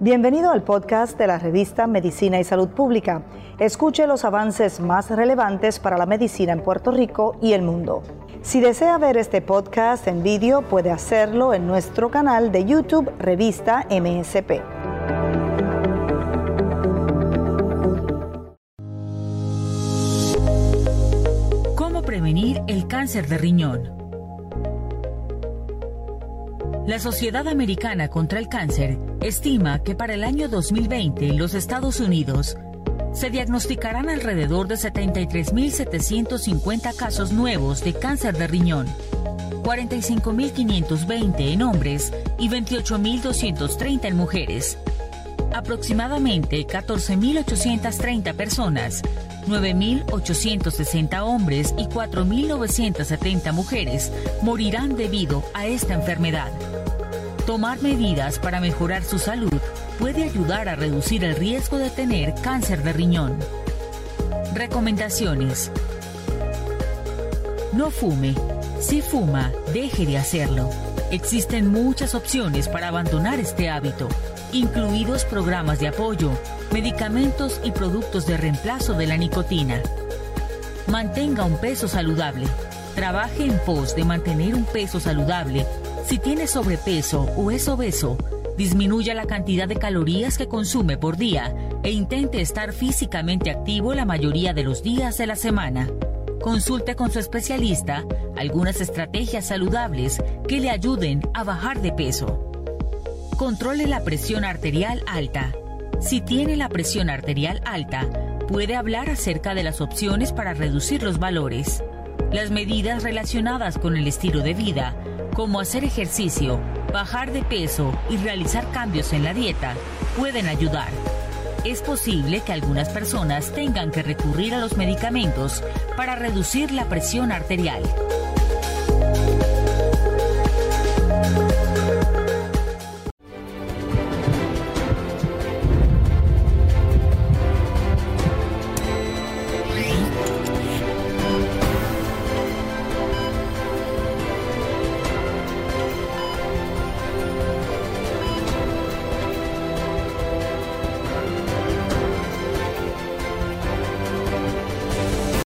Bienvenido al podcast de la revista Medicina y Salud Pública. Escuche los avances más relevantes para la medicina en Puerto Rico y el mundo. Si desea ver este podcast en vídeo, puede hacerlo en nuestro canal de YouTube Revista MSP. ¿Cómo prevenir el cáncer de riñón? La Sociedad Americana contra el Cáncer estima que para el año 2020 en los Estados Unidos se diagnosticarán alrededor de 73.750 casos nuevos de cáncer de riñón, 45.520 en hombres y 28.230 en mujeres. Aproximadamente 14.830 personas 9.860 hombres y 4.970 mujeres morirán debido a esta enfermedad. Tomar medidas para mejorar su salud puede ayudar a reducir el riesgo de tener cáncer de riñón. Recomendaciones. No fume. Si fuma, deje de hacerlo. Existen muchas opciones para abandonar este hábito, incluidos programas de apoyo, medicamentos y productos de reemplazo de la nicotina. Mantenga un peso saludable. Trabaje en pos de mantener un peso saludable si tiene sobrepeso o es obeso, disminuya la cantidad de calorías que consume por día e intente estar físicamente activo la mayoría de los días de la semana. Consulte con su especialista algunas estrategias saludables que le ayuden a bajar de peso. Controle la presión arterial alta. Si tiene la presión arterial alta, puede hablar acerca de las opciones para reducir los valores. Las medidas relacionadas con el estilo de vida como hacer ejercicio, bajar de peso y realizar cambios en la dieta, pueden ayudar. Es posible que algunas personas tengan que recurrir a los medicamentos para reducir la presión arterial.